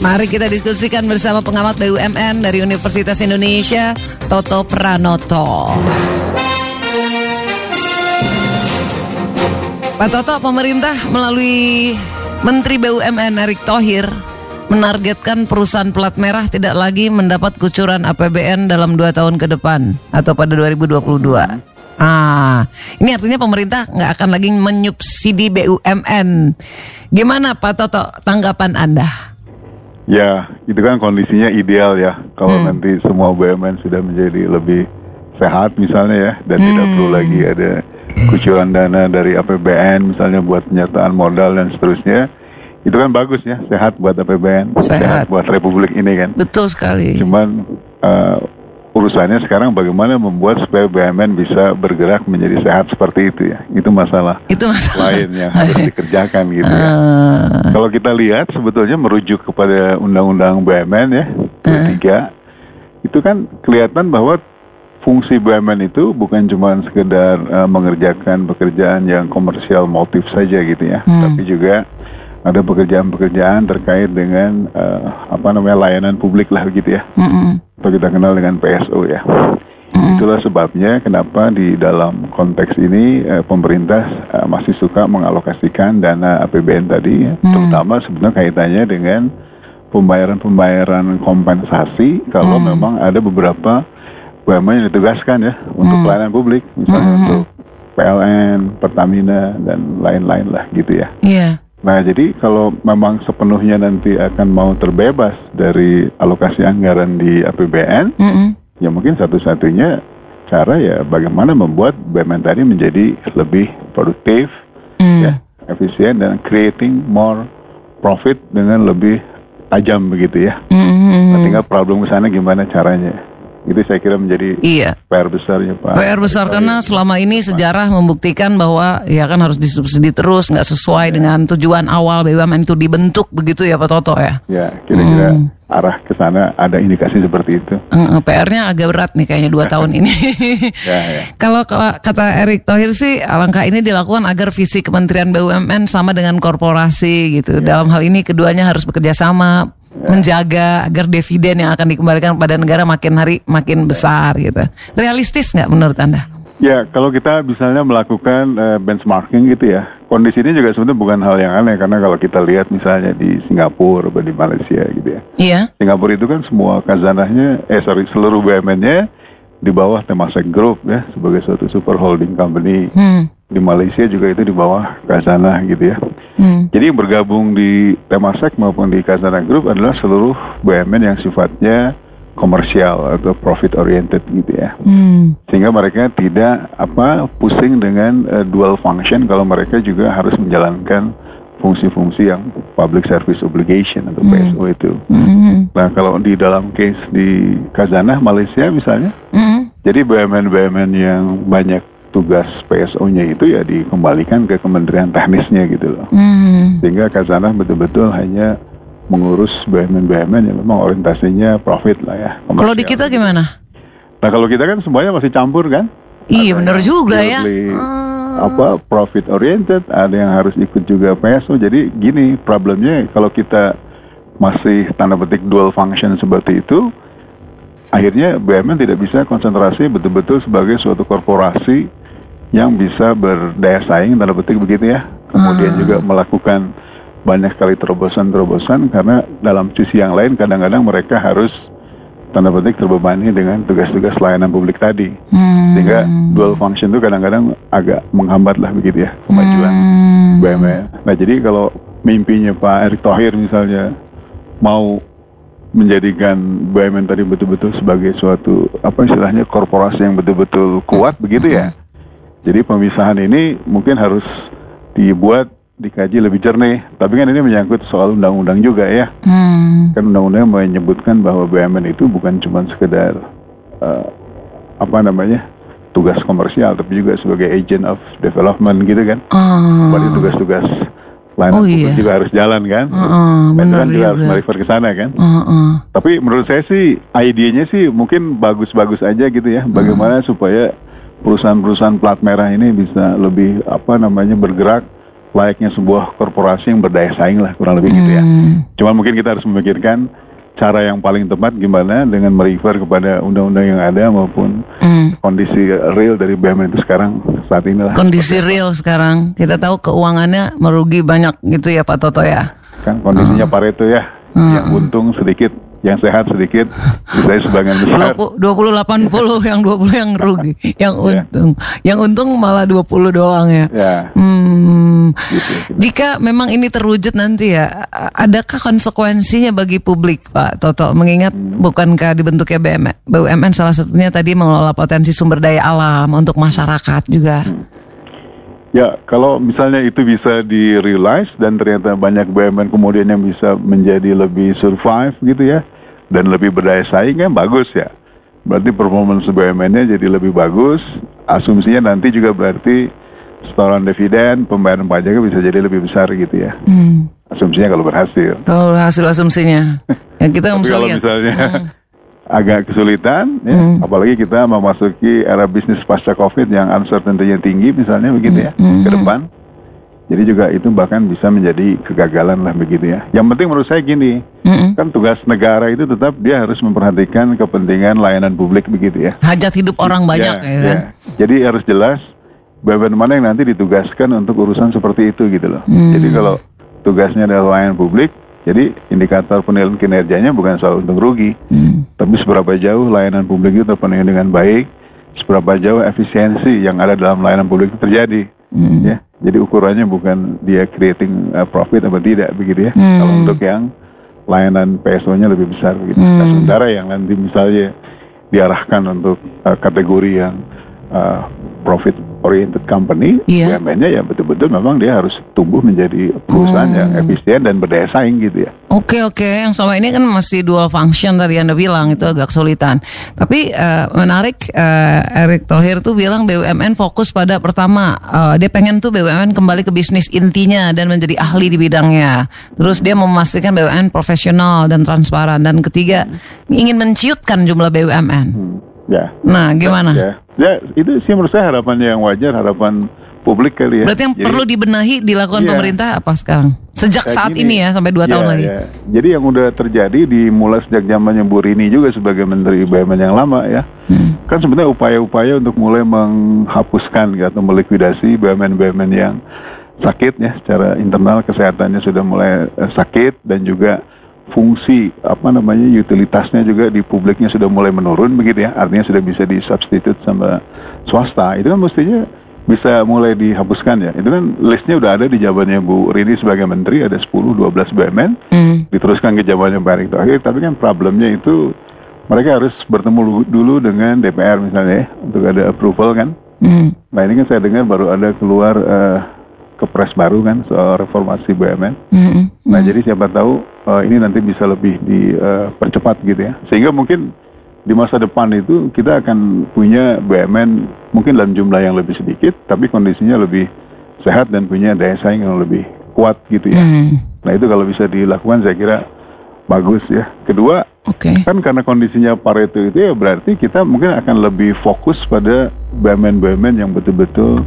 Mari kita diskusikan bersama pengamat BUMN dari Universitas Indonesia, Toto Pranoto. Pak Toto, pemerintah melalui Menteri BUMN Erick Thohir menargetkan perusahaan plat merah tidak lagi mendapat kucuran APBN dalam dua tahun ke depan atau pada 2022. Ah, ini artinya pemerintah nggak akan lagi menyubsidi BUMN. Gimana Pak Toto tanggapan Anda? Ya, itu kan kondisinya ideal ya. Kalau hmm. nanti semua BUMN sudah menjadi lebih sehat misalnya ya, dan hmm. tidak perlu lagi ada kucuran dana dari APBN misalnya buat penyertaan modal dan seterusnya. Itu kan bagus ya, sehat buat APBN, sehat, sehat buat Republik ini kan. Betul sekali. Cuman uh, urusannya sekarang bagaimana membuat supaya BUMN bisa bergerak menjadi sehat seperti itu ya. Itu masalah, itu masalah. lain yang harus dikerjakan gitu ya. Uh. Kalau kita lihat sebetulnya merujuk kepada Undang-Undang BUMN ya, ketiga, uh. itu kan kelihatan bahwa fungsi BUMN itu bukan cuma sekedar uh, mengerjakan pekerjaan yang komersial motif saja gitu ya, hmm. tapi juga ada pekerjaan-pekerjaan terkait dengan uh, apa namanya layanan publik lah gitu ya. Mm -hmm. Atau kita kenal dengan PSO ya. Mm. Itulah sebabnya kenapa di dalam konteks ini uh, pemerintah uh, masih suka mengalokasikan dana APBN tadi, ya, mm terutama sebenarnya kaitannya dengan pembayaran-pembayaran kompensasi kalau mm memang ada beberapa BUMN yang ditugaskan ya untuk mm pelayanan publik, misalnya mm untuk PLN, Pertamina dan lain-lain lah gitu ya. Iya. Yeah. Nah, jadi kalau memang sepenuhnya nanti akan mau terbebas dari alokasi anggaran di APBN, mm -hmm. ya mungkin satu-satunya cara ya bagaimana membuat BUMN tadi menjadi lebih produktif, mm. ya, efisien dan creating more profit dengan lebih tajam begitu ya. Mm -hmm. Nah, tinggal problem ke sana gimana caranya. Itu saya kira menjadi iya. PR besarnya Pak. PR besar karena selama ini sejarah membuktikan bahwa ya kan harus disubsidi terus nggak sesuai ya. dengan tujuan awal BUMN itu dibentuk begitu ya Pak Toto ya. Ya kira-kira hmm. arah ke sana ada indikasi seperti itu. Hmm, PR-nya agak berat nih kayaknya dua tahun ini. ya, ya. Kalau kata Erick Thohir sih langkah ini dilakukan agar visi Kementerian BUMN sama dengan korporasi gitu. Ya. Dalam hal ini keduanya harus bekerja sama menjaga agar dividen yang akan dikembalikan kepada negara makin hari makin besar gitu. Realistis nggak menurut anda? Ya, kalau kita misalnya melakukan uh, benchmarking gitu ya, kondisi ini juga sebenarnya bukan hal yang aneh karena kalau kita lihat misalnya di Singapura atau di Malaysia gitu ya. Iya. Singapura itu kan semua kazanahnya, eh sorry seluruh BUMN-nya di bawah Temasek Group ya sebagai suatu super holding company. Hmm. Di Malaysia juga itu di bawah Kazanah gitu ya. Hmm. Jadi bergabung di Temasek maupun di Kazana Group adalah seluruh BUMN yang sifatnya komersial atau profit oriented gitu ya. Hmm. Sehingga mereka tidak apa pusing dengan uh, dual function kalau mereka juga harus menjalankan fungsi-fungsi yang public service obligation atau hmm. PSO itu. Hmm. Nah kalau di dalam case di Kazanah Malaysia misalnya, hmm. jadi BUMN-BUMN yang banyak tugas PSO-nya itu ya dikembalikan ke Kementerian Teknisnya gitu loh. Hmm. Sehingga Kazanah betul-betul hanya mengurus BUMN-BUMN yang memang orientasinya profit lah ya. Kalau di kita gimana? Nah kalau kita kan semuanya masih campur kan? Iya benar juga ya. Apa profit oriented, ada yang harus ikut juga PSO. Jadi gini problemnya kalau kita masih tanda petik dual function seperti itu, akhirnya BUMN tidak bisa konsentrasi betul-betul sebagai suatu korporasi yang bisa berdaya saing tanda petik begitu ya. Kemudian hmm. juga melakukan banyak kali terobosan-terobosan karena dalam sisi yang lain kadang-kadang mereka harus tanda petik terbebani dengan tugas-tugas layanan publik tadi. Hmm. Sehingga dual function itu kadang-kadang agak menghambat lah begitu ya kemajuan hmm. BUMN. Nah jadi kalau mimpinya Pak Erick Thohir misalnya mau menjadikan BUMN tadi betul-betul sebagai suatu apa istilahnya korporasi yang betul-betul kuat begitu ya. Jadi pemisahan ini mungkin harus dibuat dikaji lebih jernih. Tapi kan ini menyangkut soal undang-undang juga ya. Hmm. Kan undang-undang menyebutkan bahwa BUMN itu bukan cuma sekedar uh, apa namanya tugas komersial, tapi juga sebagai agent of development gitu kan. Oh. Tugas-tugas lain oh, iya. juga harus jalan kan. Uh, uh, benar, juga harus merefer ke sana kan. Uh, uh. Tapi menurut saya sih idenya sih mungkin bagus-bagus aja gitu ya. Bagaimana uh. supaya perusahaan-perusahaan plat merah ini bisa lebih apa namanya bergerak layaknya sebuah korporasi yang berdaya saing lah kurang lebih gitu ya. Hmm. Cuma mungkin kita harus memikirkan cara yang paling tepat gimana dengan merefer kepada undang-undang yang ada maupun Hmm. kondisi real dari BUMN itu sekarang saat ini lah. Kondisi real sekarang. Kita tahu keuangannya merugi banyak gitu ya Pak Toto ya. Kan kondisinya Pareto ya, yang untung sedikit, yang sehat sedikit, bisa sebagian besar. 20 20 80 yang 20 yang rugi, yang Ya. untung. Yang untung malah 20 doang ya. Ya, Hmm. gitu. Jika memang ini terwujud nanti ya, adakah konsekuensinya bagi publik, Pak Toto? Mengingat bukankah dibentuknya BUMN, BUMN salah satunya tadi mengelola potensi sumber daya alam untuk masyarakat juga. Ya, kalau misalnya itu bisa di realize dan ternyata banyak BUMN kemudian yang bisa menjadi lebih survive gitu ya dan lebih berdaya saing kan bagus ya. Berarti performance BUMN-nya jadi lebih bagus. Asumsinya nanti juga berarti setoran dividen, pembayaran pajaknya bisa jadi lebih besar gitu ya. Hmm. Asumsinya kalau berhasil. Kalau hasil asumsinya, ya kita Tapi kalau lihat. misalnya agak kesulitan, ya, Hmm. apalagi kita memasuki era bisnis pasca COVID yang uncertainty-nya tinggi misalnya begitu ya, Hmm. ke depan. Jadi juga itu bahkan bisa menjadi kegagalan lah begitu ya. Yang penting menurut saya gini, Mm-mm. kan tugas negara itu tetap dia harus memperhatikan kepentingan layanan publik begitu ya. Hajat hidup orang banyak Ya, ya, kan? ya. Jadi harus jelas BUMN mana yang nanti ditugaskan untuk urusan seperti itu gitu loh. Hmm. Jadi kalau tugasnya adalah layanan publik, jadi indikator penilaian kinerjanya bukan soal untung rugi, Hmm. tapi seberapa jauh layanan publik itu terpenuhi dengan baik, seberapa jauh efisiensi yang ada dalam layanan publik itu terjadi. Hmm. Ya, jadi ukurannya bukan dia creating uh, profit apa tidak begitu ya. Hmm. Kalau untuk yang layanan PSO-nya lebih besar begitu. Nah, Hmm. sementara yang nanti misalnya diarahkan untuk uh, kategori yang uh, profit oriented company, Iya. BUMN-nya ya betul-betul memang dia harus tumbuh menjadi perusahaan Hmm. yang efisien dan berdaya saing gitu ya. Oke oke, yang selama ini kan masih dual function tadi anda bilang itu agak kesulitan. Tapi eh, menarik eh, Erick Thohir tuh bilang BUMN fokus pada pertama eh, dia pengen tuh BUMN kembali ke bisnis intinya dan menjadi ahli di bidangnya. Terus dia memastikan BUMN profesional dan transparan dan ketiga ingin menciutkan jumlah BUMN. Hmm. Ya. Nah gimana? Ya, ya itu sih menurut saya harapannya yang wajar, harapan publik kali ya. Berarti yang Jadi- perlu dibenahi dilakukan Iya. pemerintah apa sekarang? Sejak Kayak saat gini. ini ya sampai dua Ya, tahun lagi. ya. Jadi yang udah terjadi dimulai sejak zamannya Bu Rini juga sebagai Menteri BUMN yang lama ya. Hmm. Kan sebenarnya upaya-upaya untuk mulai menghapuskan gitu, atau melikuidasi BUMN-BUMN yang sakit ya secara internal kesehatannya sudah mulai eh, sakit dan juga fungsi apa namanya utilitasnya juga di publiknya sudah mulai menurun begitu ya. Artinya sudah bisa disubstitute sama swasta. Itu kan mestinya bisa mulai dihapuskan ya. Itu kan listnya udah ada di zamannya Bu Rini sebagai menteri ada 10-12 BUMN Hmm. diteruskan ke zamannya Pak Erick Thohir. Tapi kan problemnya itu mereka harus bertemu lu- dulu dengan DPR misalnya ya untuk ada approval kan. Hmm. nah ini kan saya dengar baru ada keluar eh, kepres baru kan soal reformasi BUMN Hmm. Nah, jadi siapa tahu eh, ini nanti bisa lebih dipercepat gitu ya. Sehingga mungkin di masa depan itu kita akan punya BUMN mungkin dalam jumlah yang lebih sedikit, tapi kondisinya lebih sehat dan punya daya saing yang lebih kuat gitu ya. Hmm. Nah, itu kalau bisa dilakukan saya kira bagus ya. Kedua, Oke. kan karena kondisinya Pareto itu ya berarti kita mungkin akan lebih fokus pada BUMN-BUMN yang betul-betul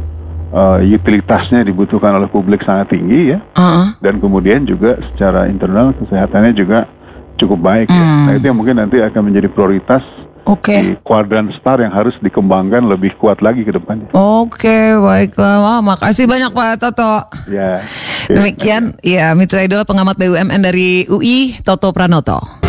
eh, utilitasnya dibutuhkan oleh publik sangat tinggi ya Ah. dan kemudian juga secara internal kesehatannya juga cukup baik ya. Hmm. Nah itu yang mungkin nanti akan menjadi prioritas Oke. di kuadran star yang harus dikembangkan lebih kuat lagi ke depannya. Oke, baiklah. Wah, makasih banyak Pak Toto. Ya. oke. Demikian, ya Mitra Idola pengamat BUMN dari UI, Toto Pranoto.